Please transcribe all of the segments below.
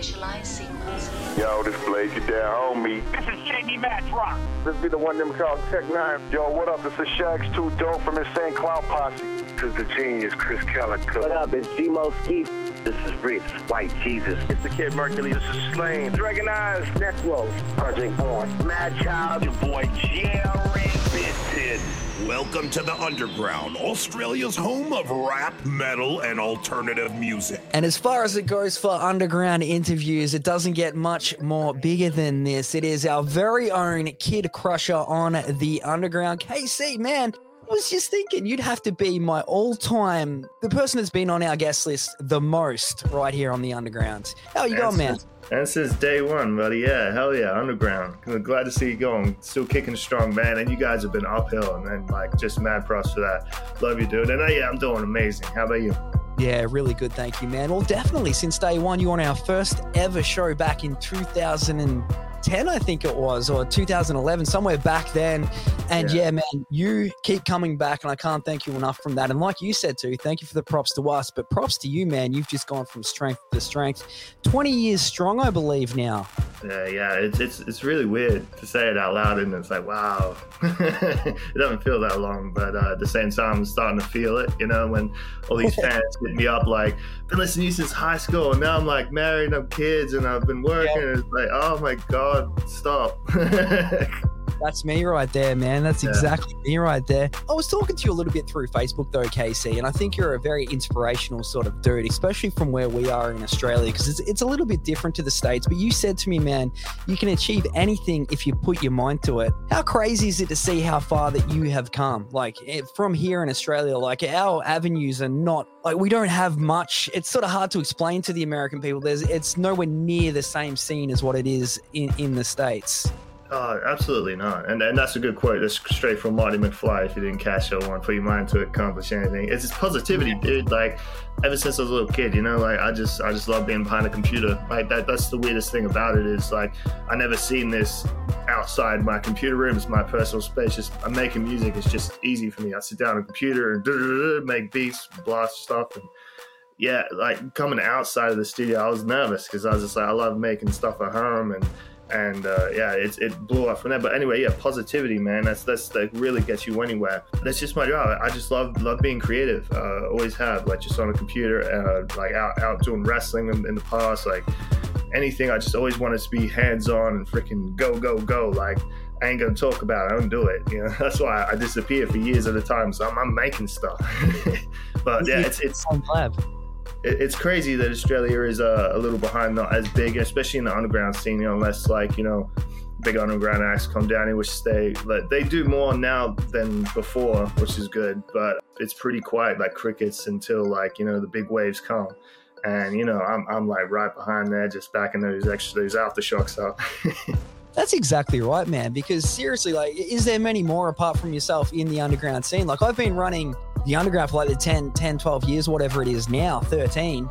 Initialize sequence. Yo, this Blaze, you there, homie. This is Jamie Madrox. This be the one them called Tech N9ne. Yo, what up? This is Shaggy 2 Dope from Insane Clown Posse. This is the genius, Chris Calico. What up? It's G-Mo Skee. This is Rittz, White Jesus. It's the Kid Mercury. This is Slaine. Recognize Necro, Project Born, Madchild, Your boy Jarren Benton. Welcome to the Underground, Australia's home of rap, metal, and alternative music. And as far as it goes for underground interviews, it doesn't get much more bigger than this. It is our very own Kid Crusher on the underground. KC, man, I was just thinking you'd have to be my all time, the person that's been on our guest list the most right here on the underground. How you going, man? And since day one, buddy. Yeah, hell yeah, underground. Glad to see you going. Still kicking strong, man. And you guys have been uphill, and then like just mad props for that. Love you, dude. And uh, yeah, I'm doing amazing. How about you? Yeah, really good. Thank you, man. Well, definitely since day one, you on our first ever show back in 2010, I think it was, or 2011, somewhere back then. And yeah. Yeah. man, you keep coming back, and I can't thank you enough from that. And like you said too, thank you for the props to us, but props to you, man. You've just gone from strength to strength. 20 years strong, I believe now. Yeah, yeah. It's it's it's really weird to say it out loud, and it's like, wow, it doesn't feel that long, but uh, at the same time, I'm starting to feel it. You know, when all these fans hit me up like, been listening to you since high school, and now I'm like married, I'm kids, and I've been working. Yeah. And it's like, oh my god, stop. That's me right there, man. That's Yeah. exactly me right there. I was talking to you a little bit through Facebook, though, KC, and I think you're a very inspirational sort of dude, especially from where we are in Australia, because it's, it's a little bit different to the States. But you said to me, man, you can achieve anything if you put your mind to it. How crazy is it to see how far that you have come? Like eh, from here in Australia, like our avenues are not like we don't have much. It's sort of hard to explain to the American people. There's it's nowhere near the same scene as what it is in, in the States. Oh, absolutely not. And and that's a good quote. That's straight from Marty McFly. If you didn't catch that one, put your mind to accomplish anything. It's just positivity, mm. dude. Like ever since I was a little kid, you know, like I just I just love being behind a computer. Like that that's the weirdest thing about it is like I never seen this outside my computer room. It's my personal space. Just I'm making music. It's just easy for me. I sit down on a computer and make beats, blast stuff and yeah, like coming outside of the studio, I was nervous because I was just like, I love making stuff at home, and and uh, yeah, it, it blew up from there. But anyway, yeah, positivity, man, that's that's that really gets you anywhere. That's just my job. I just love love being creative. Uh, always have, like just on a computer, uh, like out out doing wrestling in, in the past, like anything. I just always wanted to be hands on and freaking go go go, like. I ain't gonna talk about it. I don't do it. You know, that's why I disappear for years at a time. So I'm, I'm making stuff. but yeah, it's it's glad. It- it's crazy that Australia is uh, a little behind, not as big, especially in the underground scene. Unless like you know, big underground acts come down here, which they like, they do more now than before, which is good. But it's pretty quiet, like crickets, until like you know the big waves come. And you know, I'm, I'm like right behind there, just backing those extra those aftershocks up. That's exactly right, man. Because seriously, like, is there many more apart from yourself in the underground scene? Like, I've been running the underground for like the 10, 10 12 years, whatever it is now, 13.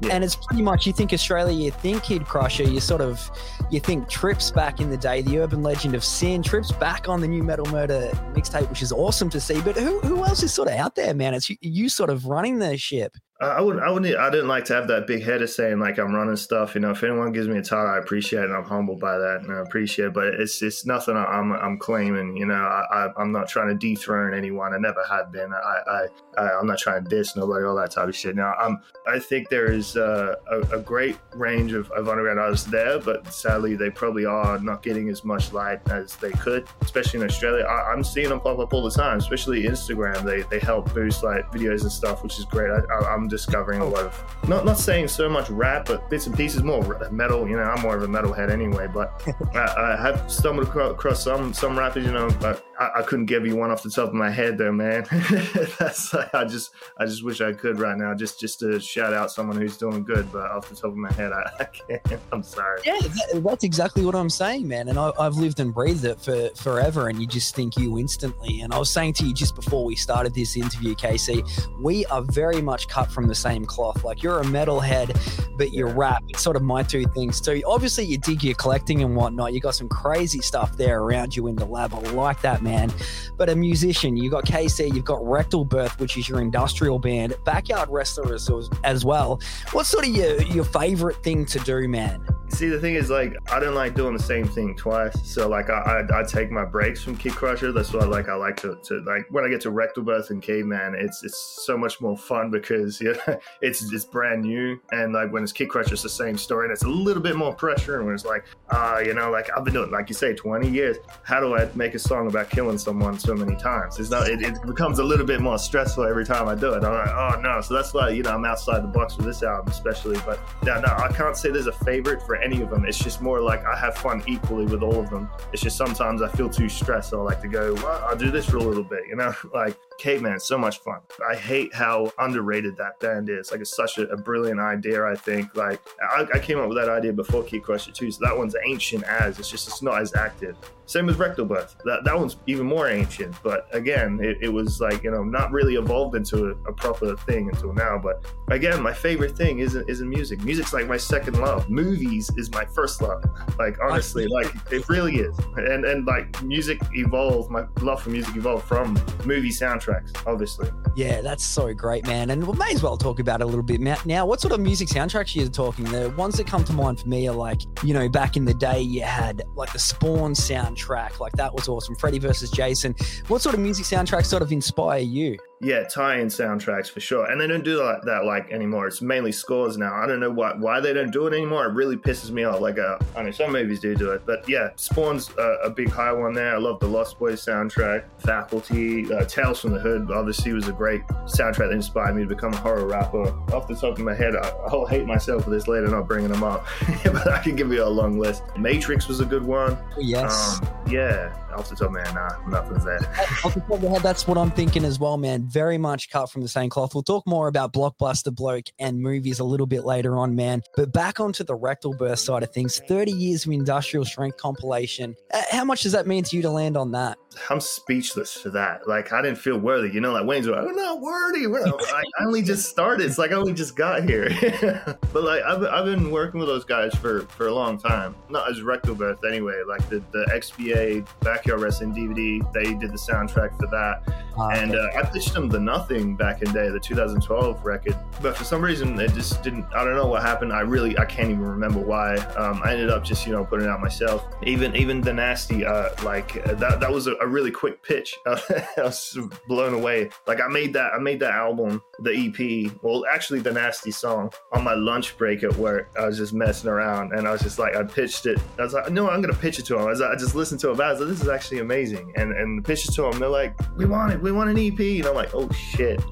Yeah. And it's pretty much, you think Australia, you think Kid Crusher, you sort of, you think Trips back in the day, the urban legend of sin, Trips back on the new Metal Murder mixtape, which is awesome to see. But who, who else is sort of out there, man? It's you, you sort of running the ship. I wouldn't. I wouldn't. I didn't like to have that big head of saying like I'm running stuff. You know, if anyone gives me a title, I appreciate it. and I'm humbled by that, and I appreciate. it. But it's it's nothing I'm I'm claiming. You know, I, I I'm not trying to dethrone anyone. I never have been. I I, I I'm not trying to diss nobody. All that type of shit. Now, I'm. I think there is uh, a, a great range of, of underground artists there, but sadly, they probably are not getting as much light as they could, especially in Australia. I, I'm seeing them pop up all the time, especially Instagram. They they help boost like videos and stuff, which is great. I, I, I'm discovering a lot of not not saying so much rap, but bits and pieces more metal. You know, I'm more of a metalhead anyway, but I, I have stumbled across some some rappers. You know, but I, I couldn't give you one off the top of my head, though, man. That's like, I just I just wish I could right now, just just to shout out someone who's doing good. But off the top of my head, I, I can't. I'm sorry. Yeah, that, that's exactly what I'm saying, man. And I, I've lived and breathed it for forever, and you just think you instantly. And I was saying to you just before we started this interview, Casey, we are very much cut from the same cloth. Like you're a metalhead, but you Yeah. rap. It's sort of my two things too. Obviously, you dig your collecting and whatnot. You got some crazy stuff there around you in the lab. I like that, man. Man. But a musician, you've got KC, you've got Rectal Birth, which is your industrial band, Backyard Wrestlers as, as well. What's sort of your, your favorite thing to do, man? See, the thing is, like, I don't like doing the same thing twice. So, like, I, I, I take my breaks from Kid Crusher. That's why, like, I like to, to like when I get to Rectal Birth and Caveman, it's it's so much more fun because yeah, it's it's brand new, and like when it's Kid Crusher, it's the same story, and it's a little bit more pressure. And when it's like, uh, you know, like I've been doing, like you say, twenty years. How do I make a song about killing someone so many times? It's not. It, it becomes a little bit more stressful every time I do it. I'm like, oh no. So that's why you know I'm outside the box with this album, especially. But yeah, no, I can't say there's a favorite for any of them. It's just more like I have fun equally with all of them. It's just sometimes I feel too stressed. So I like to go, well, I'll do this for a little bit, you know? like Caveman, so much fun. I hate how underrated that band is. Like it's such a, a brilliant idea, I think. Like I, I, came up with that idea before Kid Crusher too. So that one's ancient as it's just it's not as active. Same as Rectal Birth. That that one's even more ancient. But again, it, it was like, you know, not really evolved into a, a, proper thing until now. But again, my favorite thing isn't isn't music. Music's like my second love. Movies is my first love. Like honestly, like it really is. And and like music evolved, my love for music evolved from movie soundtracks, obviously. Yeah, that's so great, man. And we may as well talk about it a little bit now. What sort of music soundtracks are you're talking? The ones that come to mind for me are like, you know, back in the day, you had like the Spawn soundtrack, like that was awesome. Freddy versus Jason. What sort of music soundtracks sort of inspire you? Yeah, tie-in soundtracks for sure, and they don't do that, that like anymore. It's mainly scores now. I don't know why why they don't do it anymore. It really pisses me off. Like, uh, I know some movies do do it, but yeah, Spawn's a, a big high one there. I love the Lost Boys soundtrack, Faculty, uh, Tales from the Hood. Obviously, was a great soundtrack that inspired me to become a horror rapper. Off the top of my head, I, I'll hate myself for this later, not bringing them up, but I can give you a long list. Matrix was a good one. Yes. Um, yeah, off the top of my nah, nothing's there. off the top of my head, that's what I'm thinking as well, man very much cut from the same cloth. We'll talk more about Blockbuster Bloke and movies a little bit later on, man. But back onto the rectal birth side of things 30 years of industrial strength compilation. Uh, how much does that mean to you to land on that? I'm speechless for that. Like I didn't feel worthy. You know, like Wayne's like, I'm not worthy. I, I only just started. It's like I only just got here. but like I've, I've been working with those guys for for a long time. Not as rectal birth anyway. Like the, the XBA backyard wrestling DVD, they did the soundtrack for that. Uh, and uh, I pitched them the Nothing back in day, the 2012 record. But for some reason, it just didn't. I don't know what happened. I really I can't even remember why. Um, I ended up just you know putting it out myself. Even even the nasty uh, like that that was a, a really quick pitch. I was blown away. Like I made that, I made that album, the EP. Well, actually, the nasty song on my lunch break at work. I was just messing around, and I was just like, I pitched it. I was like, no, I'm gonna pitch it to him. I, was, I just listened to it. I was like, this is actually amazing. And and pitch it to them. They're like, we want it. We want an EP. And I'm like, oh shit,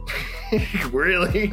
really?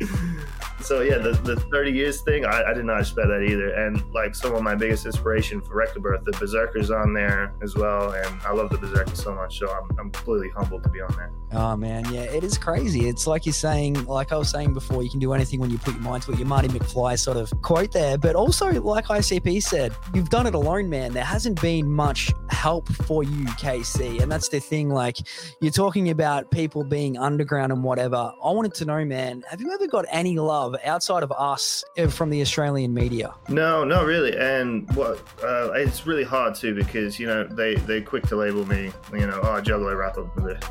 so yeah, the, the 30 years thing, I, I, did not expect that either. And like some of my biggest inspiration for Rectal Birth, the Berserker's on there as well, and I love the Berserker so much. So I'm, I'm completely humbled to be on there. Oh man, yeah, it is crazy. It's like you're saying, like I was saying before, you can do anything when you put your mind to it. Your Marty McFly sort of quote there, but also like ICP said, you've done it alone, man. There hasn't been much help for you, KC, and that's the thing. Like you're talking about people being underground and whatever. I wanted to know, man, have you ever got any love? outside of us eh, from the Australian media? No, not really. And what uh, it's really hard too because you know they they're quick to label me, you know, oh Juggalo rapper,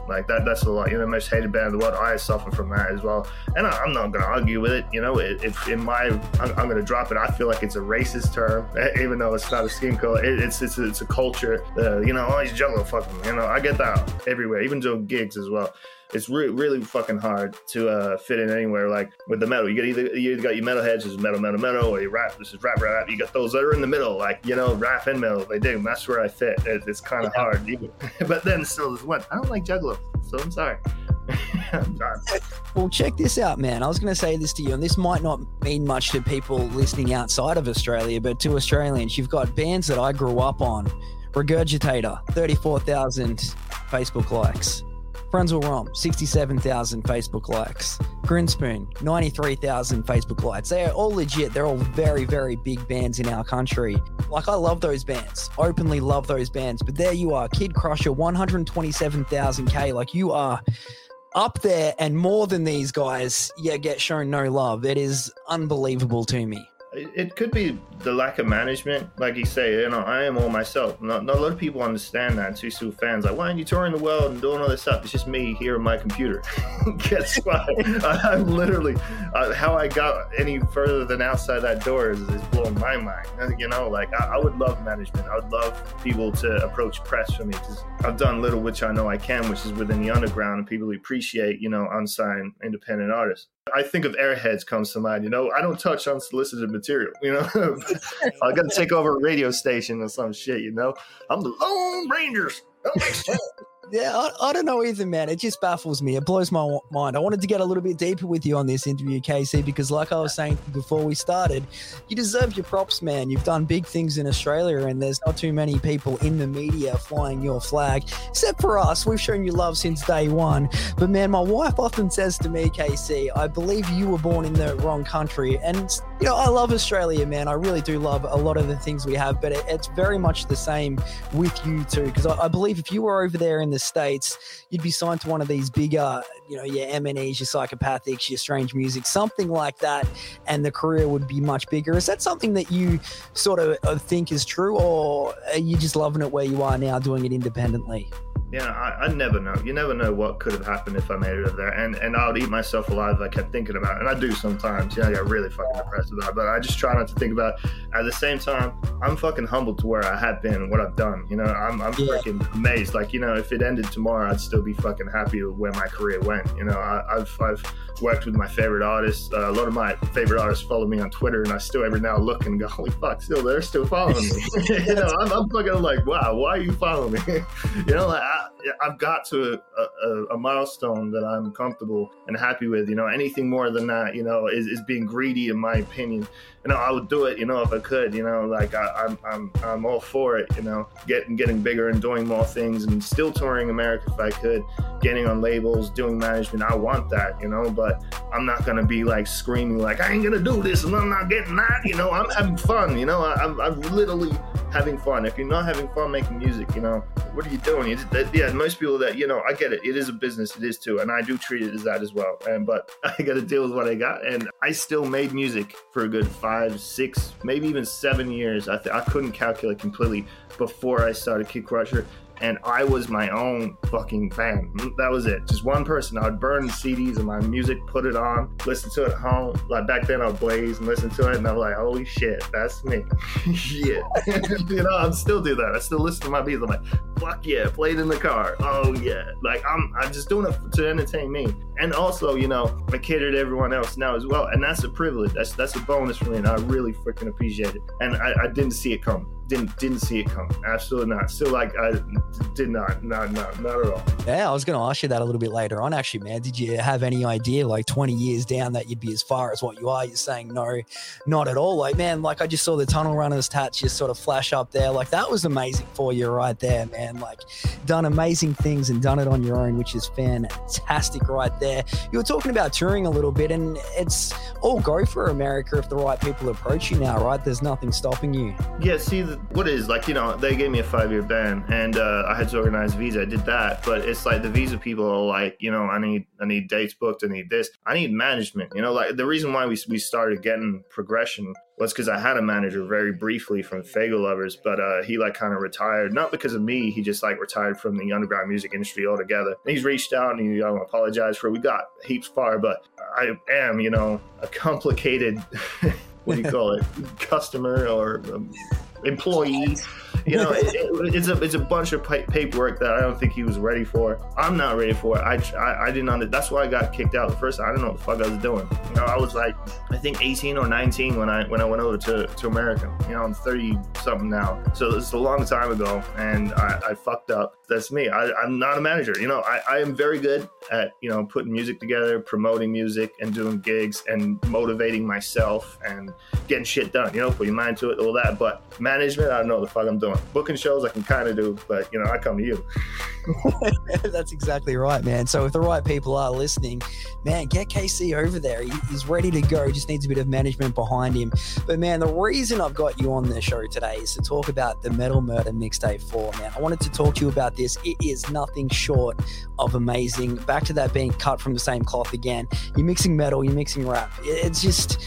like that. That's lot. You know, most hated band in the world. I suffer from that as well, and I, am not going to argue with it. You know, if in my I'm, I'm going to drop it. I feel like it's a racist term, even though it's not a skin color. It, it's it's it's a culture. Uh, you know, oh he's Juggalo, fuck. You know, I get that everywhere, even doing gigs as well it's re- really fucking hard to uh, fit in anywhere. Like with the metal, you get either you got your metal heads, this is metal, metal, metal, or you rap, this is rap, rap. rap. You got those that are in the middle, like you know, rap and metal. They do. That's where I fit. It, it's kind of yeah. hard, but then still, there's one. I don't like Juggalo, so I'm sorry. well, check this out, man. I was going to say this to you, and this might not mean much to people listening outside of Australia, but to Australians, you've got bands that I grew up on. Regurgitator, 34,000 Facebook likes. Frenzal Rhomb, 67,000 Facebook likes. Grinspoon, 93,000 Facebook likes. They're all legit. They're all very, very big bands in our country. Like, I love those bands, openly love those bands. But there you are, Kid Crusher, 127,000K. Like, you are up there and more than these guys, yeah, get shown no love. It is unbelievable to me. It could be the lack of management, like you say. You know, I am all myself. Not, not a lot of people understand that. Too Susu fans like, why aren't you touring the world and doing all this stuff? It's just me here on my computer. Guess what? I'm literally uh, how I got any further than outside that door is, is blowing my mind. Uh, You know, like I, I would love management. I would love people to approach press for me because I've done little, which I know I can, which is within the underground, and people appreciate, you know, unsigned independent artists. I think of Airheads comes to mind. You know, I don't touch unsolicited material. You know, I got to take over a radio station or some shit. You know, I'm the Lone Rangers. Don't make sense. Yeah, I, I don't know either, man. It just baffles me. It blows my mind. I wanted to get a little bit deeper with you on this interview, Casey, because, like I was saying before we started, you deserve your props, man. You've done big things in Australia, and there's not too many people in the media flying your flag, except for us. We've shown you love since day one. But, man, my wife often says to me, Casey, I believe you were born in the wrong country. And, you know, I love Australia, man. I really do love a lot of the things we have, but it, it's very much the same with you, too, because I, I believe if you were over there in the States, you'd be signed to one of these bigger, you know, your M&Es, your psychopathics, your strange music, something like that, and the career would be much bigger. Is that something that you sort of uh, think is true, or are you just loving it where you are now, doing it independently? Yeah, I, I never know. You never know what could have happened if I made it over there. And and I would eat myself alive if I kept thinking about it. And I do sometimes. You know, I get really fucking depressed about it. But I just try not to think about it. At the same time, I'm fucking humbled to where I have been and what I've done. You know, I'm, I'm Yeah. freaking amazed. Like, you know, if it ended tomorrow, I'd still be fucking happy with where my career went. You know, I, I've, I've worked with my favorite artists. Uh, a lot of my favorite artists follow me on Twitter, and I still every now look and go, holy fuck, still they're still following me. you know, I'm, I'm fucking like, wow, why are you following me? you know, like, I, I've got to a, a, a milestone that I'm comfortable and happy with. You know, anything more than that, you know, is, is being greedy in my opinion. You know, I would do it, you know, if I could. You know, like I, I'm, I'm, I'm all for it. You know, getting getting bigger and doing more things and still touring America if I could, getting on labels, doing management. I want that, you know, but I'm not gonna be like screaming like I ain't gonna do this and I'm not getting that. You know, I'm having fun. You know, I, I'm, I'm literally having fun. If you're not having fun making music, you know, what are you doing? That, yeah, most people that you know, I get it. It is a business. It is too, and I do treat it as that as well. And but I got to deal with what I got, and I still made music for a good five, six, maybe even seven years. I th- I couldn't calculate completely before I started Kid Crusher. And I was my own fucking fan. That was it. Just one person. I'd burn CDs of my music, put it on, listen to it at home. Like back then, I'd blaze and listen to it, and I'm like, holy shit, that's me. yeah. you know, I'm still do that. I still listen to my beats. I'm like, fuck yeah, played in the car. Oh yeah. Like I'm I'm just doing it to entertain me. And also, you know, I cater to everyone else now as well. And that's a privilege. That's that's a bonus for me. And I really freaking appreciate it. And I, I didn't see it come. Didn't didn't see it come. Absolutely not. Still like I did not. No, no, not at all. Yeah, I was going to ask you that a little bit later on, actually, man. Did you have any idea, like 20 years down, that you'd be as far as what you are? You're saying no, not at all. Like, man, like I just saw the Tunnel Runners tats just sort of flash up there. Like, that was amazing for you right there, man. Like, done amazing things and done it on your own, which is fantastic right there. You were talking about touring a little bit, and it's all go for America if the right people approach you now, right? There's nothing stopping you. Yeah, see, the, what is like, you know, they gave me a five year ban, and uh, I had to organize visa. I did that, but it's like the visa people are like, you know, I need, I need dates booked, I need this, I need management. You know, like the reason why we we started getting progression was because I had a manager very briefly from Faygoluvers, but uh, he like kind of retired, not because of me. He just like retired from the underground music industry altogether. And he's reached out and he know, apologized for. We got heaps far, but I am, you know, a complicated. what do you call it? Customer or um, employee. You know, it, it, it's a it's a bunch of pa- paperwork that I don't think he was ready for. I'm not ready for it. I I, I didn't under. That's why I got kicked out. the First, I do not know what the fuck I was doing. You know, I was like, I think 18 or 19 when I when I went over to, to America. You know, I'm 30 something now, so it's a long time ago, and I, I fucked up. That's me. I, I'm not a manager. You know, I, I am very good at you know putting music together, promoting music, and doing gigs, and motivating myself and getting shit done. You know, put your mind to it, all that. But management, I don't know what the fuck I'm doing. Booking shows, I can kind of do, but you know, I come to you. That's exactly right, man. So if the right people are listening, man, get KC over there. He- He's ready to go. Just needs a bit of management behind him. But man, the reason I've got you on the show today is to talk about the Metal Murder Mixtape 4, man. I wanted to talk to you about this. It is nothing short of amazing. Back to that being cut from the same cloth again. You're mixing metal, you're mixing rap. It's just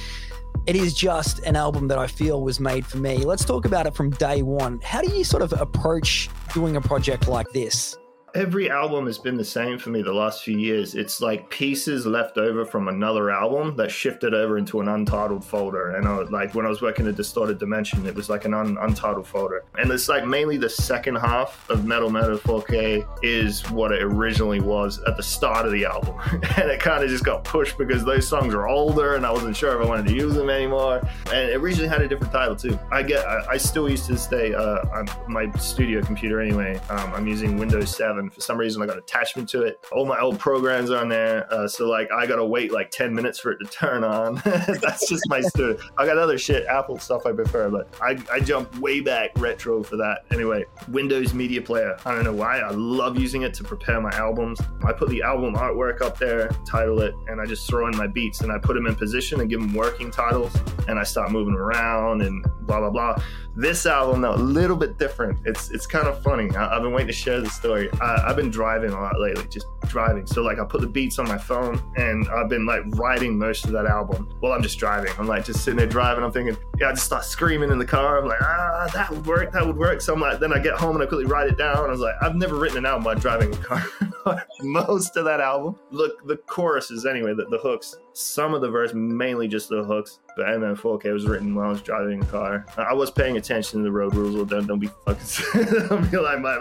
it is just an album that I feel was made for me. Let's talk about it from day one. How do you sort of approach doing a project like this? Every album has been the same for me the last few years. It's like pieces left over from another album that shifted over into an untitled folder. And I was, like when I was working at Distorted Dimension, it was like an un- untitled folder. And it's like mainly the second half of Metal Murder 4K is what it originally was at the start of the album. and it kind of just got pushed because those songs are older and I wasn't sure if I wanted to use them anymore. And it originally had a different title too. I get, I, I still used to stay, uh, on my studio computer anyway. Um, I'm using Windows 7 for some reason I got attachment to it. All my old programs are on there, uh, so like I gotta wait like ten minutes for it to turn on. That's just my stuff. I got other shit, Apple stuff I prefer, but I I jump way back retro for that. Anyway, Windows Media Player. I don't know why. I love using it to prepare my albums. I put the album artwork up there, title it, and I just throw in my beats and I put them in position and give them working titles, and I start moving around and blah blah blah. This album, though, a little bit different. It's it's kind of funny. I, have been waiting to share the story. I, I've been driving a lot lately, just driving. So like I put the beats on my phone, and I've been like writing most of that album while I'm just driving. I'm like just sitting there driving. I'm thinking, yeah, I just start screaming in the car. I'm like, ah, that would work. That would work. So I'm like, then I get home and I quickly write it down. I was like, I've never written an album while driving a car. most of that album, look, the choruses anyway, the, the hooks some of the verse, mainly just the hooks. But MM4K was written while I was driving a car. I was paying attention to the road rules. Well, don't don't be fucking. don't be like my.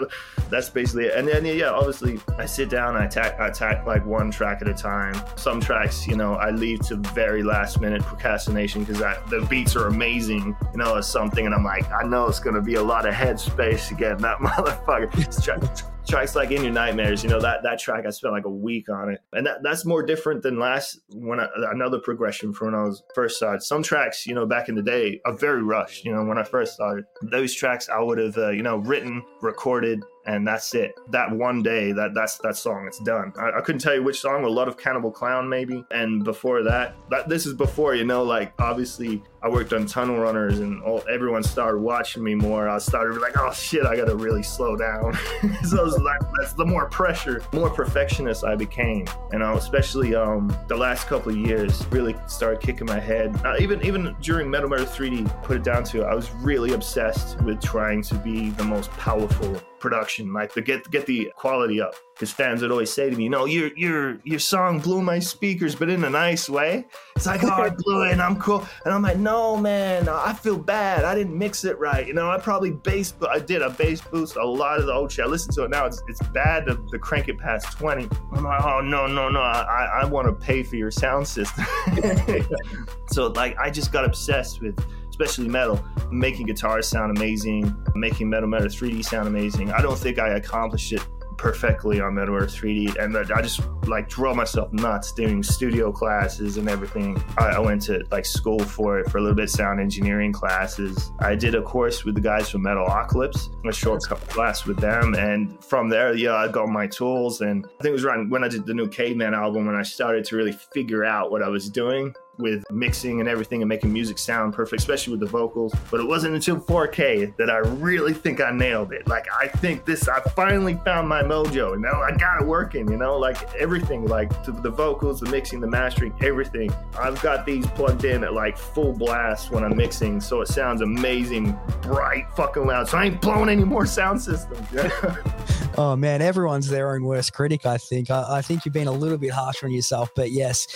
That's basically it. And then yeah, obviously I sit down, I attack, I attack like one track at a time. Some tracks, you know, I leave to very last minute procrastination because the beats are amazing, you know, or something, and I'm like, I know it's gonna be a lot of headspace to get that motherfucker. Tracks like in your nightmares you know that that track i spent like a week on it. And that, that's more different than last when I, another progression from when i was first started. Some tracks you know back in the day are very rushed you know when i first started. Those tracks i would have uh, you know written recorded and that's it. That one day, that that's that song. It's done. I, I, couldn't tell you which song. A lot of Cannibal Clown, maybe. And before that, that this is before you know. Like obviously, I worked on Tunnel Runners, and all, everyone started watching me more. I started like, oh shit, I gotta really slow down. so like, that's the more pressure, more perfectionist I became, and uh, especially um the last couple of years really started kicking my head. Uh, even even during Metal Murder 3D, put it down to, I was really obsessed with trying to be the most powerful production, like to get get the quality up. Because fans would always say to me, "No, your your your song blew my speakers, but in a nice way." It's like, "Oh, I blew it, and I'm cool," and I'm like, "No, man, I feel bad. I didn't mix it right. You know, I probably bass, but I did a bass boost a lot of the old shit. I listen to it now; it's it's bad to, to crank it past 20. I'm like, "Oh no, no, no! I I want to pay for your sound system." so like, I just got obsessed with especially metal, making guitars sound amazing, making Metal Murder 3D sound amazing. I don't think I accomplished it perfectly on Metal Murder 3D, and I just like drove myself nuts doing studio classes and everything. I, I, went to like school for it for a little bit, sound engineering classes. I did a course with the guys from Metalocalypse, a short class with them, and from there, yeah, I got my tools. And I think it was around when I did the new Caveman album when I started to really figure out what I was doing with mixing and everything and making music sound perfect, especially with the vocals. But it wasn't until 4K that I really think I nailed it. Like I think this, I finally found my mojo. You know, I got it working. You know, like everything, like the vocals, the mixing, the mastering, everything. I've got these plugged in at like full blast when I'm mixing, so it sounds amazing, bright, fucking loud. So I ain't blowing any more sound systems. oh man, everyone's their own worst critic. I think. I, I think you've been a little bit harsh on yourself, but yes,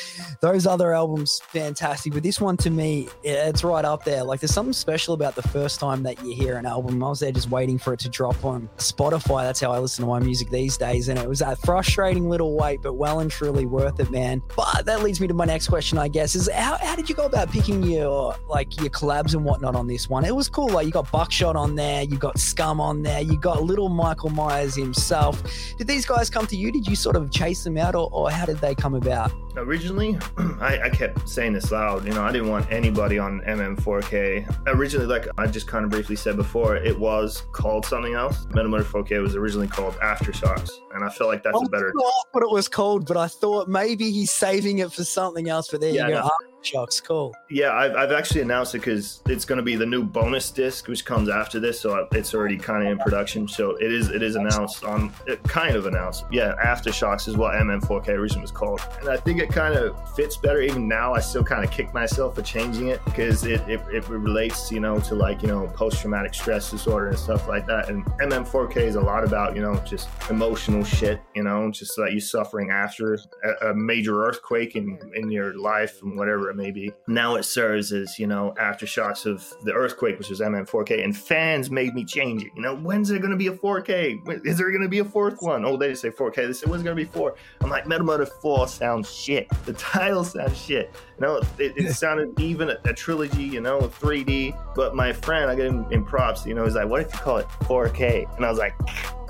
those other albums fantastic. But this one to me, it's right up there. Like there's something special about the first time that you hear an album. I was there just waiting for it to drop on Spotify. That's how I listen to my music these days. And it was a frustrating little wait, but well and truly worth it, man. But that leads me to my next question, I guess, is how, how did you go about picking your like your collabs and whatnot on this one? It was cool. Like you got Buckshot on there, you got Scum on there, you got little Michael Myers himself. Did these guys come to you? Did you sort of chase them out or, or how did they come about? Originally, I, I kept saying this loud. You know, I didn't want anybody on MM4K. Originally, like I just kind of briefly said before, it was called something else. Metal 4K was originally called Aftershocks, and I felt like that's I a better. what it was called, but I thought maybe he's saving it for something else. But there yeah, you go. Buckshocks. Cool. Yeah, I've, I've actually announced it because it's going to be the new bonus disc, which comes after this, so it's already kind of in production. So it is it is announced on it kind of announced. Yeah, Aftershocks is what MM4K originally was called, and I think it kind of fits better. Even now, I still kind of kick myself for changing it because it, it it relates, you know, to like you know post traumatic stress disorder and stuff like that. And MM4K is a lot about you know just emotional shit, you know, just that you're suffering after a, a major earthquake in in your life and whatever it may be. Now it serves as you know aftershocks of the earthquake, which was MM4K, and fans made me change it. You know, when's there going to be a 4K? Is there going to be a fourth one? Oh, they didn't say 4K. They said when's going to be four? I'm like Metal Murder 4 sounds shit. The title sounds shit. You know, it, it sounded even a, a trilogy. You know, 3D. But my friend, I get him in props. You know, he's like, what if you call it 4K? And I was like.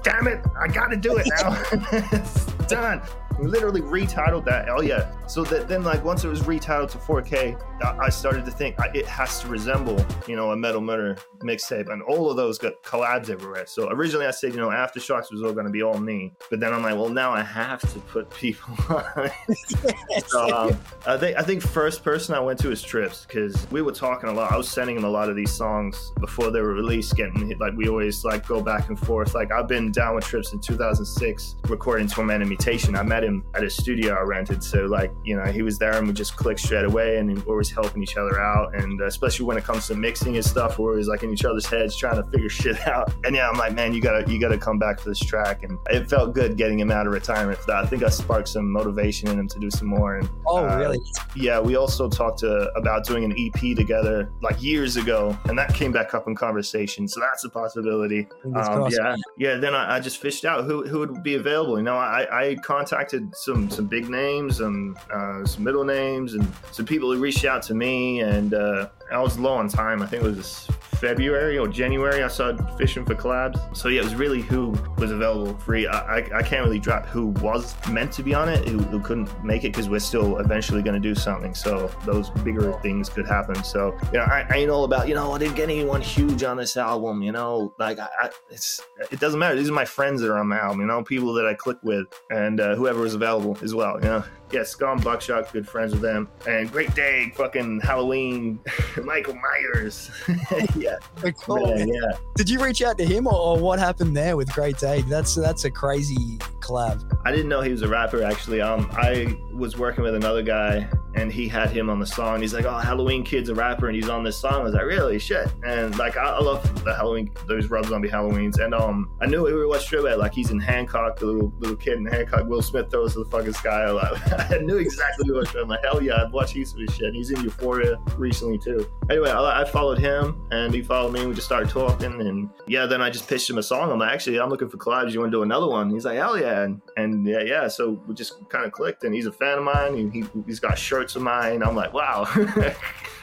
Damn it! I gotta do it now. it's done. We literally retitled that. Oh yeah. So that then, like, once it was retitled to 4K, I, I started to think I, it has to resemble, you know, a Metal Murder mixtape, and all of those got collabs everywhere. So originally, I said, you know, Aftershocks was all going to be all me, but then I'm like, well, now I have to put people on. so, um, I think I think first person I went to is Trips because we were talking a lot. I was sending him a lot of these songs before they were released, getting hit. Like we always like go back and forth. Like I've been down with Trips in 2006, recording to Tormented Mutation. I met him at a studio I rented, so like you know he was there and we just clicked straight away, and we're always helping each other out. And uh, especially when it comes to mixing and stuff, we're always like in each other's heads trying to figure shit out. And yeah, I'm like, man, you gotta you gotta come back for this track, and it felt good getting him out of retirement for that. I think I sparked some motivation in him to do some more. And Oh, uh, really? yeah, we also talked uh, about doing an EP together like years ago, and that came back up in conversation. So that's a possibility. Um, yeah, yeah. Then I, I just fished out who, who would be available. You know, I, I contacted some some big names, and uh, some middle names, and some people who reached out to me, and uh, I was low on time. I think it was February or January. I started fishing for collabs. So yeah, it was really who was available free. I, I, I can't really drop who was meant to be on it, who, who couldn't make it because we're still eventually going to do something. So those bigger things could happen. So you know, I, I ain't all about you know I didn't get anyone huge on this album. You know, like I, I, it's it doesn't matter. These are my friends that are on my album. You know, people that I click with, and uh, whoever was available as well. You know. Yeah, Scum Buckshot, good friends with them. And Great Day, fucking Halloween, Michael Myers. yeah, cool. man, yeah. Did you reach out to him, or, or what happened there with Great Day? That's that's a crazy collab. I didn't know he was a rapper actually. Um, I was working with another guy and he had him on the song. He's like, "Oh, Halloween Kid's a rapper and he's on this song." I was like, "Really? Shit!" And like, I, I love the Halloween, those Rob Zombie Halloweens. And um, I knew we were straight away. Like, he's in Hancock, the little little kid in Hancock. Will Smith throws to the fucking sky. Like, I knew exactly was. I'm like, hell yeah, I've watched heaps of his shit. He's in Euphoria recently too. Anyway, I, I followed him and he followed me. We just started talking and yeah, then I just pitched him a song. I'm like, actually, I'm looking for collabs. You want to do another one? He's like, hell yeah, and, and yeah, yeah. So we just kind of clicked, and he's a fan of mine. And he he's got shirts of mine. I'm like, wow,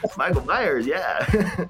Michael Myers, yeah.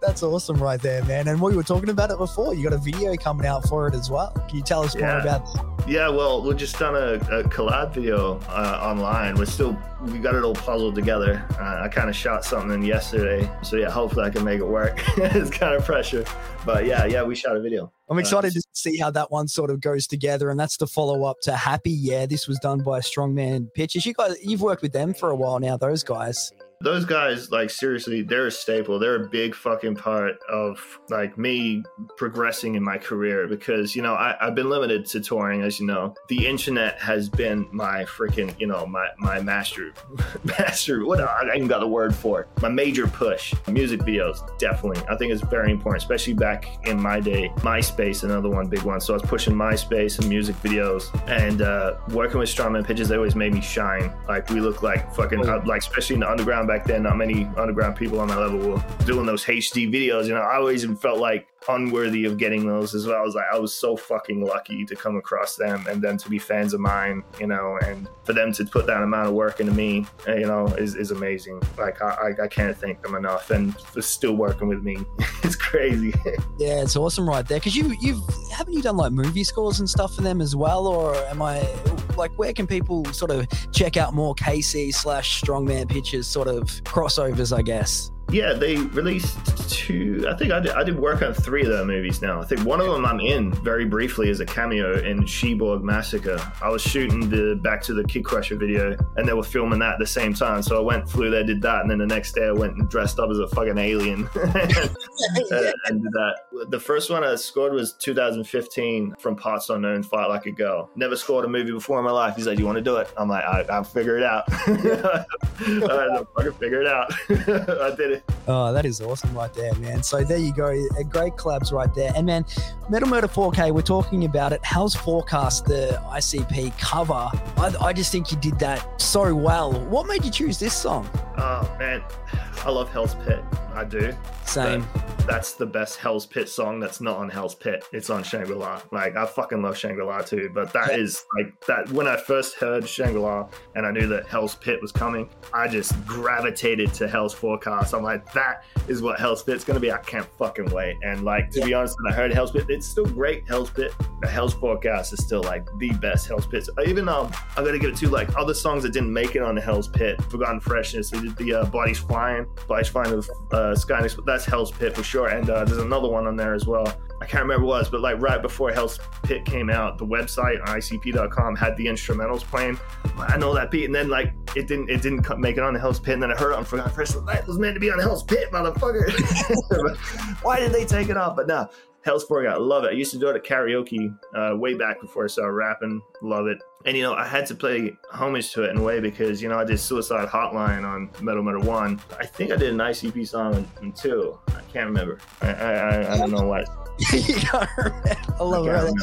That's awesome, right there, man. And we were talking about it before. You got a video coming out for it as well. Can you tell us more about that? Yeah, well, we just done a, a collab video uh, online. We're still we got it all puzzled together. Uh, I kind of shot something yesterday, so yeah, hopefully I can make it work. it's kind of pressure, but yeah, yeah, we shot a video. I'm Uh, excited to see how that one sort of goes together, and that's the follow up to Happy. Yeah, this was done by Strongman Pictures. You guys, you've worked with them for a while now. Those guys. Those guys, like seriously, they're a staple. They're a big fucking part of like me progressing in my career because you know I, I've been limited to touring, as you know. The internet has been my freaking, you know, my my master, master. What I even got a word for it. My major push. Music videos, definitely. I think it's very important, especially back in my day. MySpace, another one big one. So I was pushing MySpace and music videos, and uh, working with Strongman Pictures, they always made me shine. Like we look like fucking, uh, like especially in the underground back then. Not many underground people on my level were doing those HD videos. You know, I always felt like unworthy of getting those as well. I was like, I was so fucking lucky to come across them and then to be fans of mine, you know, and for them to put that amount of work into me, uh, you know, is, is amazing. Like, I, I, can't thank them enough. And for still working with me, it's crazy. Yeah, it's awesome right there. Because you, you've haven't you done like movie scores and stuff for them as well, or am I like where can people sort of check out more KC slash Strongman Pictures sort of crossovers? I guess. Yeah, they released two. I think I did, I did work on three of their movies now. I think one of them I'm in very briefly as a cameo in Sheborg Massacre. I was shooting the Back to the Kid Crusher video, and they were filming that at the same time. So I went, flew there, did that, and then the next day I went and dressed up as a fucking alien and, uh, and did that. The first one I scored was 2015 from Parts Unknown, Fight Like a Girl. Never scored a movie before in my life. He's like, "You want to do it?" I'm like, "I, I'll figure it out." I fucking figure it out. I did it. Oh, that is awesome right there, man. So there you go. A great collabs right there. And man, Metal Murder 4K, we're talking about it. Hell's Forecast, the ICP cover. I, I just think you did that so well. What made you choose this song? Oh man, I love Hell's Pit. I do. Same. But that's the best Hell's Pit song that's not on Hell's Pit. It's on Shangri La. Like I fucking love Shangri La too. But that is like that when I first heard Shangri La and I knew that Hell's Pit was coming, I just gravitated to Hell's Forecast. I'm like, that is what Hell's Pit's gonna be. I can't fucking wait. And like to be honest, when I heard Hell's Pit, it's still great. Hell's Pit, the Hell's Forecast is still like the best Hell's Pit. Even um, I gotta give it to like other songs that didn't make it on the Hell's Pit. Forgotten Freshness. We did the uh, Bodies Flying, Bodies Flying with uh, Sky. That's Hell's Pit for sure. And uh, there's another one on there as well. I can't remember what it was, but like right before Hell's Pit came out, the website ICP.com had the instrumentals playing. I know that beat, and then like it didn't it didn't make it on the Hell's Pit, and then I heard it on Forgotten Fresh. That was meant to be on Hell's Pit, motherfucker. Why did they take it off? But no, Hell's Forecast, I love it. I used to do it at karaoke uh, way back before I started rapping. Love it. And you know, I had to play homage to it in a way because you know I did Suicide Hotline on Metal Murder One. I think I did an ICP song in, in two. I can't remember. I I, I, I don't know what. you can't. I love I it.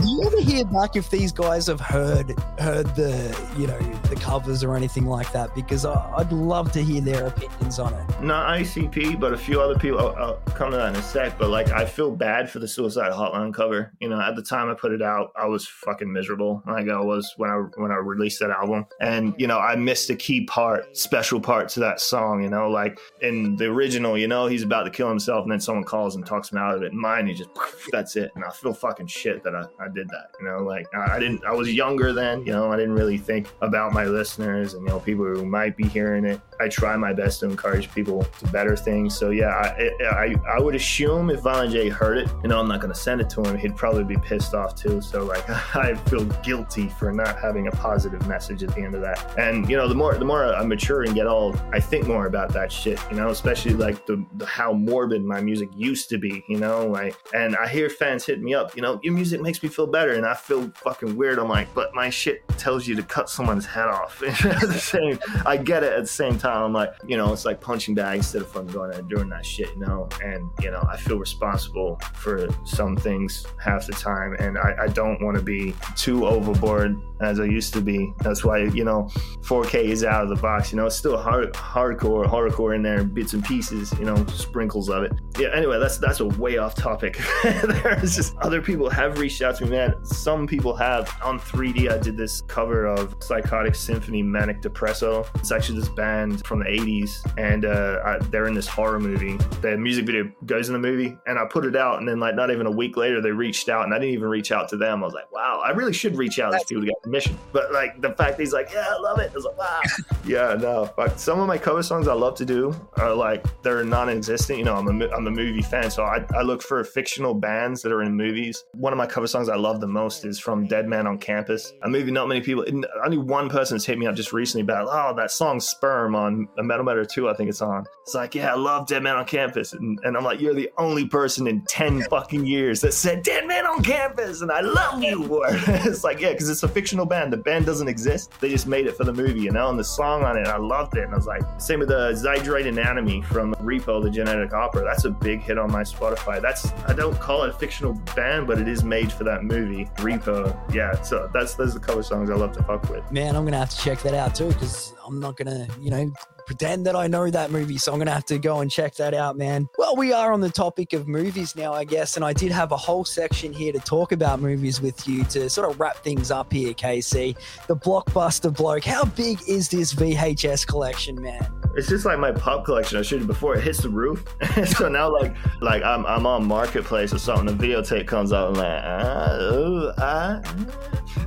Do you ever hear back if these guys have heard heard the you know the covers or anything like that? Because I, I'd love to hear their opinions on it. Not ICP, but a few other people. I'll, I'll come to that in a sec. But like, I feel bad for the Suicide Hotline cover. You know, at the time I put it out, I was fucking miserable. Like I was when I when I released that album, and you know, I missed a key part, special part to that song. You know, like in the original, you know, he's about to kill himself, and then someone calls and talks him out of it. Mine, he just that's it, and I feel fucking shit that I, I did that. You know, like I, I didn't. I was younger then. You know, I didn't really think about my listeners and you know people who might be hearing it. I try my best to encourage people to better things. So yeah, I I, I would assume if Violent J heard it, you know, I'm not gonna send it to him. He'd probably be pissed off too. So like, I feel guilty for not having a positive message at the end of that. And you know, the more the more I mature and get old, I think more about that shit. You know, especially like the, the how morbid my music used to be. You know, like, and I hear fans hit me up. You know, your music makes me feel better, and I feel fucking weird. I'm like, but my shit tells you to cut someone's head off. at the same, I get it. At the same time, I'm like, you know, it's like punching bag instead of fucking going out and doing that shit. You know, and you know, I feel responsible for some things half the time, and I, I don't want to be too overboard as I used to be. That's why you know 4K is out of the box. You know, it's still hard, hardcore, hardcore in there, bits and pieces. You know, sprinkles of it. Yeah. Anyway, that's that's a way off topic. There's just other people have reached out to me, man. Some people have on 3D. I did this cover of Psychotic Symphony Manic Depresso. It's actually this band from the 80s, and uh, I, they're in this horror movie. The music video goes in the movie, and I put it out, and then like not even a week later, they reached out, and I didn't even reach out to them. I was like, wow, I really should reach out to these people to get permission. But like the fact he's like, yeah, I love it. I was like, wow. yeah, no. But some of my cover songs I love to do are like they're non-existent. You know, I'm a I'm a movie fan, so I, I look for fictional bands that are in movies. One of my cover songs I love the most is from Dead Man on Campus, a movie not many people, only one person's hit me up just recently about, oh, that song Sperm on Metal Murder 2, I think it's on. It's like, yeah, I love Dead Man on Campus. And, and I'm like, you're the only person in 10 fucking years that said Dead Man on Campus, and I love you for it. it's like, yeah, because it's a fictional band. The band doesn't exist. They just made it for the movie, you know, and the song on it, I loved it. And I was like, same with the Zydrate Anatomy from Repo, the Genetic Opera. That's a big hit on my Spotify. That's, I don't call it a fictional band, but it is made for that movie, Repo. Yeah, so that's those are the cover songs I love to fuck with. Man, I'm gonna have to check that out too because I'm not gonna, you know, pretend that I know that movie. So I'm gonna have to go and check that out, man. Well, we are on the topic of movies now, I guess, and I did have a whole section here to talk about movies with you to sort of wrap things up here, KC. The blockbuster bloke. How big is this VHS collection, man? It's just like my pop collection I showed you before. It hits the roof, so now like like I'm I'm on marketplace or something. The videotape comes out and like ah, ooh, ah.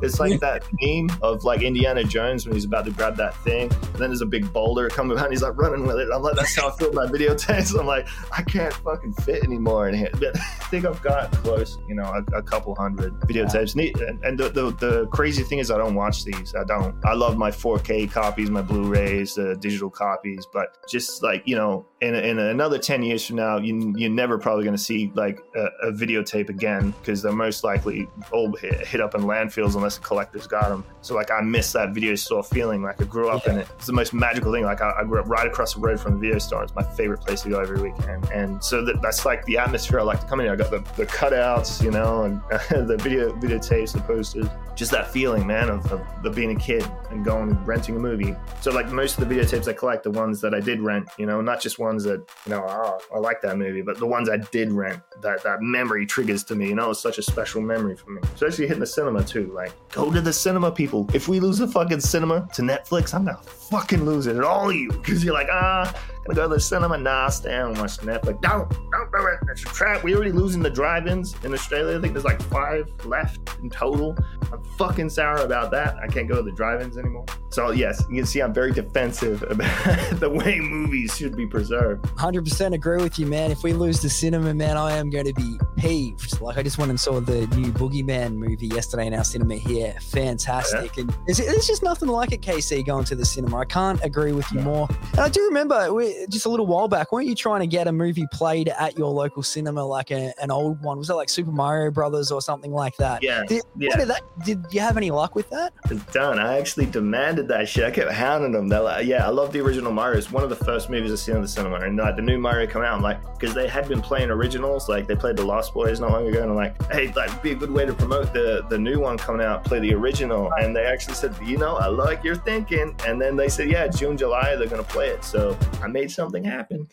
It's like that meme of like Indiana Jones when he's about to grab that thing, and then there's a big boulder coming behind. He's like running with it. I'm like, that's how I feel my video videotapes. I'm like, I can't fucking fit anymore in here. But I think I've got close, you know, a, a couple hundred videotapes. Neat. And, and the, the the crazy thing is, I don't watch these. I don't. I love my 4K copies, my Blu-rays, the digital copies. But just like you know, in, in another 10 years from now, you, you're never probably going to see like a, a videotape again because they're most likely all hit, hit up in landfills unless the collectors got them. So like I miss that video store feeling. Like I grew up in it. It's the most magical thing. Like I, I grew up right across the road from the video store. It's my favorite place to go every weekend. And so that, that's like the atmosphere I like to come in here. I got the, the cutouts, you know, and the video videotapes, the posters. Just that feeling, man, of, of, of being a kid and going and renting a movie. So like most of the videotapes I collect, the ones that I did rent, you know, not just ones that you know, oh, I like that movie, but the ones I did rent, that that memory triggers to me. You know, it's such a special memory for me, especially hitting the cinema too. Like, go to the cinema, people. If we lose the fucking cinema to Netflix, I'm gonna fucking lose it, all of you, because you're like, ah, gonna go to the cinema. Nah, stay and watch Netflix. Don't, don't do it. It's a trap. We're already losing the drive-ins in Australia. I think there's like five left in total. I'm fucking sour about that. I can't go to the drive-ins anymore. So yes, you can see I'm very defensive about the way movies should be preserved. 100% agree with you, man. If we lose the cinema, man, I am going to be peeved. Like, I just went and saw the new Boogeyman movie yesterday in our cinema here. Fantastic. And there's, there's just nothing like it, KC, going to the cinema. I can't agree with you more. And I do remember we, just a little while back, weren't you trying to get a movie played at your local cinema, like a, an old one? Was that like Super Mario Brothers or something like that? Yeah. Did, yeah. Did, that, did you have any luck with that? It's done. I actually demanded that shit. I kept hounding them. They're like, yeah, I love the original Mario. It's one of the first movies I've seen in the cinema. And like the new Mario coming out, I'm like, because they had been playing originals, like they played The Lost Boys not long ago, and I'm like, hey, that'd be a good way to promote the the new one coming out. Play the original, and they actually said, you know, I like your thinking. And then they said, yeah, June, July, they're gonna play it. So I made something happen.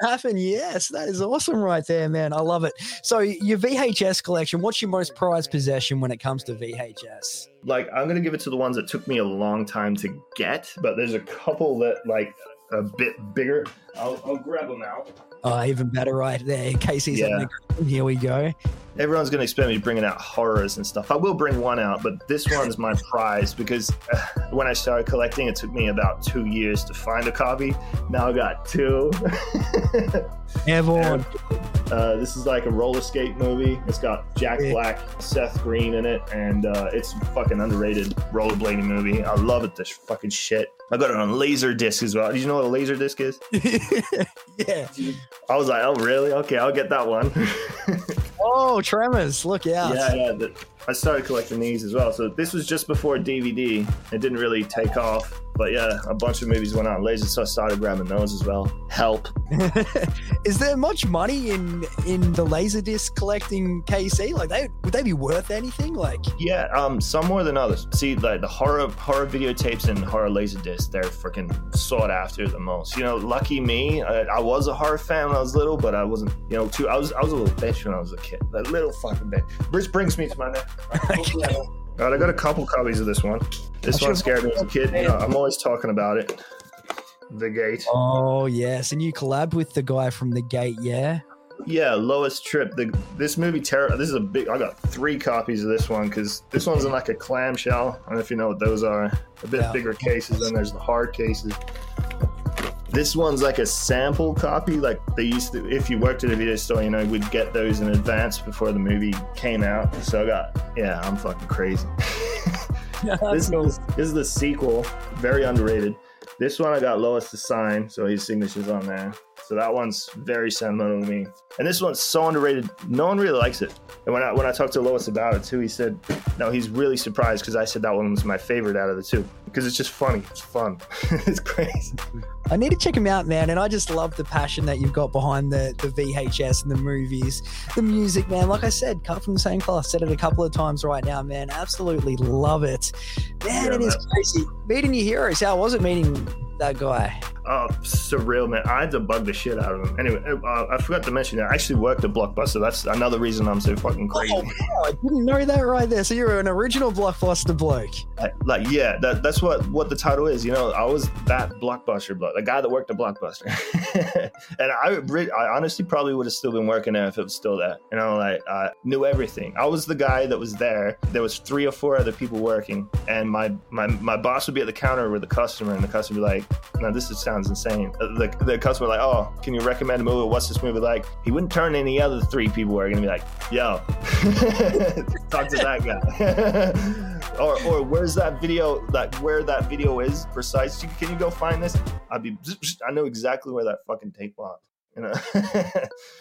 happen. Yes, that is awesome right there, man. I love it. So your VHS collection, what's your most prized possession when it comes to VHS? Like I'm gonna give it to the ones that took me a long time to get, but there's a couple that like a bit bigger. I'll, I'll grab them out. Oh, even better right there. Casey's Yeah. here we go. Everyone's going to expect me bringing out horrors and stuff. I will bring one out, but this one's my prize because uh, when I started collecting, it took me about two years to find a copy. Now I got two. Airborne. Uh, this is like a roller skate movie. It's got Jack. Black, Seth Green in it, and uh, it's a fucking underrated rollerblading movie. I love it. This fucking shit. I got it on laser disc as well. Did you know what a laser disc is? yeah. I was like, oh really? Okay, I'll get that one. Oh, Tremors. Look out. Yeah, yeah. The, I started collecting these as well. So this was just before DVD. It didn't really take off. But yeah, a bunch of movies went out in lasers, so I started grabbing those as well. Help. is there much money in in the laserdisc collecting KC? Like, they would they be worth anything? Like, Yeah, um, some more than others. See, like the horror horror videotapes and horror laserdiscs, they're freaking sought after the most. You know, lucky me, I, I was a horror fan when I was little, but I wasn't, you know, too. I was I was a little bitch when I was a kid. That little fucking bitch. Which brings me to my next. All right, I got a couple copies of this one. This one scared me as a kid. You know, I'm always talking about it. The Gate. oh yes, and you collab with the guy from the Gate, yeah. Yeah, Louis Tripp. The, this movie, Terror. This is a big. I got three copies of this one because this one's in like a clamshell. I don't know if you know what those are. A bit Yeah. bigger cases. Then there's the hard cases. This one's like a sample copy. Like they used to, if you worked at a video store, you know, we'd get those in advance before the movie came out. So I got, yeah, I'm fucking crazy. this is this is the sequel, very underrated. This one I got Louis to sign, so his signature's on there. So that one's very sentimental to me. And this one's so underrated. No one really likes it. And when I when I talked to Louis about it too, he said, no, he's really surprised because I said that one was my favorite out of the two because it's just funny. It's fun. it's crazy. I need to check him out, man. And I just love the passion that you've got behind the, the VHS and the movies, the music, man. Like I said, cut from the same cloth. Said it a couple of times right now, man. Absolutely love it. Man, Yeah, it is man. crazy. Meeting your heroes. How was it meeting that guy? Oh, surreal, man. I had to bug the shit out of him. Anyway, uh, I forgot to mention that I actually worked at Blockbuster. That's another reason I'm so fucking crazy. Oh, wow, I didn't know that right there. So you're an original blockbuster bloke. Like, like, yeah, that, that's what what the title is. You know, I was that Blockbuster bloke, the guy that worked at Blockbuster, and I, I honestly probably would have still been working there if it was still there. You know, like I knew everything. I was the guy that was there. There was three or four other people working, and my my my boss would be at the counter with the customer, and the customer would be like, "Now this is, sounds insane." Uh, The, the customer like, "Oh, can you recommend a movie? What's this movie like?" He wouldn't turn any other three people were gonna be like, "Yo, talk to that guy," or or where's that video? Like where that video is precise? Can you go find this? I'd be, I know exactly where that fucking tape was. You know.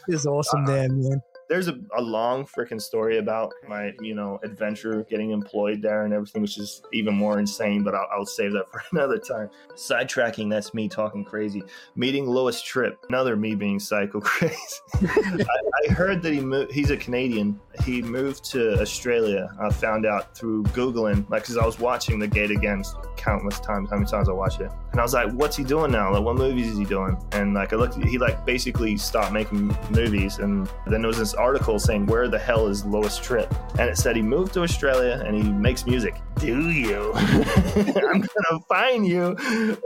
It's awesome there, man. There's a, a long freaking story about my you know adventure getting employed there and everything which is even more insane but i'll, I'll save that for another time. Sidetracking that's me talking crazy. Meeting Louis Tripp another me being psycho crazy. I, I heard that he moved he's a canadian he moved to australia i found out through googling like because i was watching the gate against countless times how many times i watched it. And i was like what's he doing now? Like what movies is he doing? And like i looked he like basically stopped making movies and then there was this article saying where the hell is Louis Tripp? And it said he moved to australia and he makes music do you? I'm gonna find you.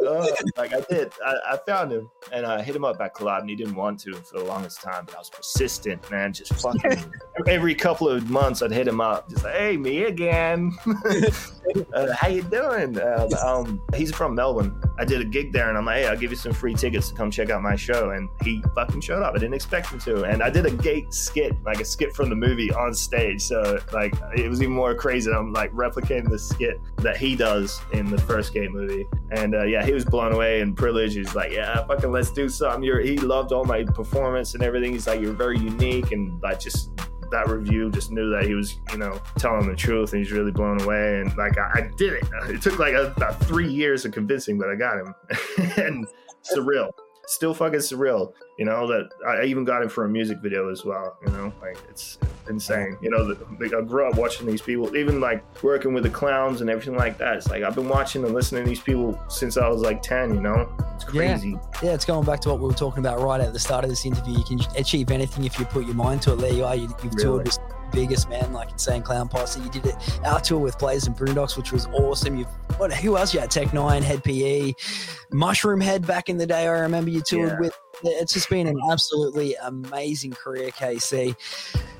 Uh, like i did I, I found him and i hit him up at collab and he didn't want to for the longest time but i was persistent man just fucking every couple of months i'd hit him up just like hey me again. Uh, how you doing? Uh, um, he's from melbourne i did a gig there and i'm like hey i'll give you some free tickets to come check out my show. And he fucking showed up. I didn't expect him to. And i did a gate skit like a skit from the movie on stage. So like it was even more crazy i'm like replicating the skit that he does in the first gate movie. And uh, yeah he was blown away and privileged. He's like yeah fucking let's do something. You're, he loved all my performance and everything. He's like you're very unique and like just that review just knew that he was, you know, telling the truth and he's really blown away. And like, I, I did it. Uh, it took like a, about three years of convincing, but I got him. and surreal. Still fucking surreal, you know, that I even got him for a music video as well, you know, like it's insane. You know, the, like, I grew up watching these people, even like working with the clowns and everything like that. It's like I've been watching and listening to these people since I was like 10, you know, it's Yeah. crazy. Yeah, it's going back to what we were talking about right at the start of this interview. You can achieve anything if you put your mind to it. There you are. You, you've Really? toured with biggest man like Insane Clown Posse. You did it our tour with Blaze and Boondox, which was awesome. You've what? Who else? You had Tech N9ne, (hed) p.e., Mushroom Head back in the day. I remember you toured Yeah. with. It's just been an absolutely amazing career, KC.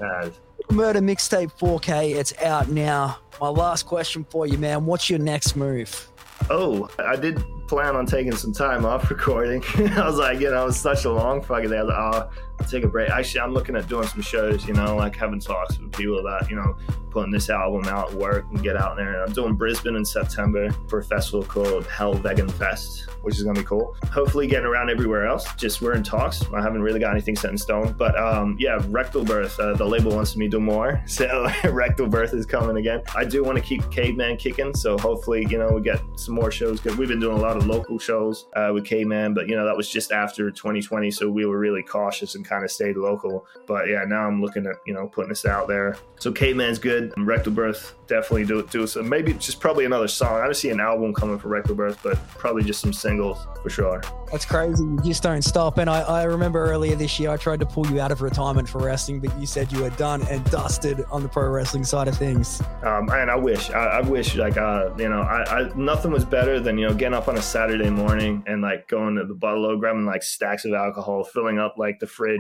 Uh, Murder Mixtape 4K. It's out now. My last question for you, man. What's your next move? Oh, I did plan on taking some time off recording. I was like, you know, it was such a long fucking day. I was like, oh, I'll take a break. Actually, I'm looking at doing some shows, you know, like having talks with people about, you know, putting this album out, work, and get out there. I'm doing Brisbane in September for a festival called Hell Vegan Fest, which is going to be cool. Hopefully, getting around everywhere else. Just we're in talks. I haven't really got anything set in stone. But um, yeah, Rectal Birth, uh, the label wants me to do more. So Rectal Birth is coming again. I do want to keep Caveman kicking. So hopefully, you know, we get some more shows. Cause we've been doing a lot of local shows uh, with Caveman, but you know, that was just after 2020. So we were really cautious and kind of stayed local. But yeah, now I'm looking at, you know, putting this out there. So Caveman's good. Rectal Birth definitely do do so maybe just probably another song. I don't see an album coming for Rectal Birth, but probably just some singles for sure. That's crazy. You just don't stop. And I, I remember earlier this year, I tried to pull you out of retirement for wrestling, but you said you were done and dusted on the pro wrestling side of things. Um, and I wish, I, I wish, like, uh, you know, I, I nothing was better than you know getting up on a Saturday morning and like going to the bottle, grabbing like stacks of alcohol, filling up like the fridge,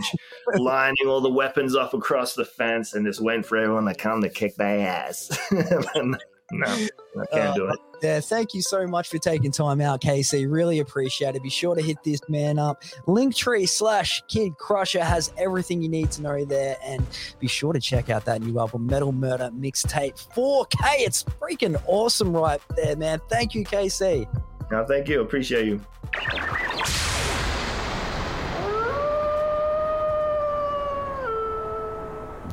lining all the weapons up across the fence, and just waiting for everyone to come to kick their ass. no, I can't uh, do it. Yeah, thank you so much for taking time out, KC. Really appreciate it. Be sure to hit this man up. Linktree slash Kid Crusher has everything you need to know there. And be sure to check out that new album, Metal Murder Mixtape 4K. It's freaking awesome right there, man. Thank you, KC. No, thank you. Appreciate you.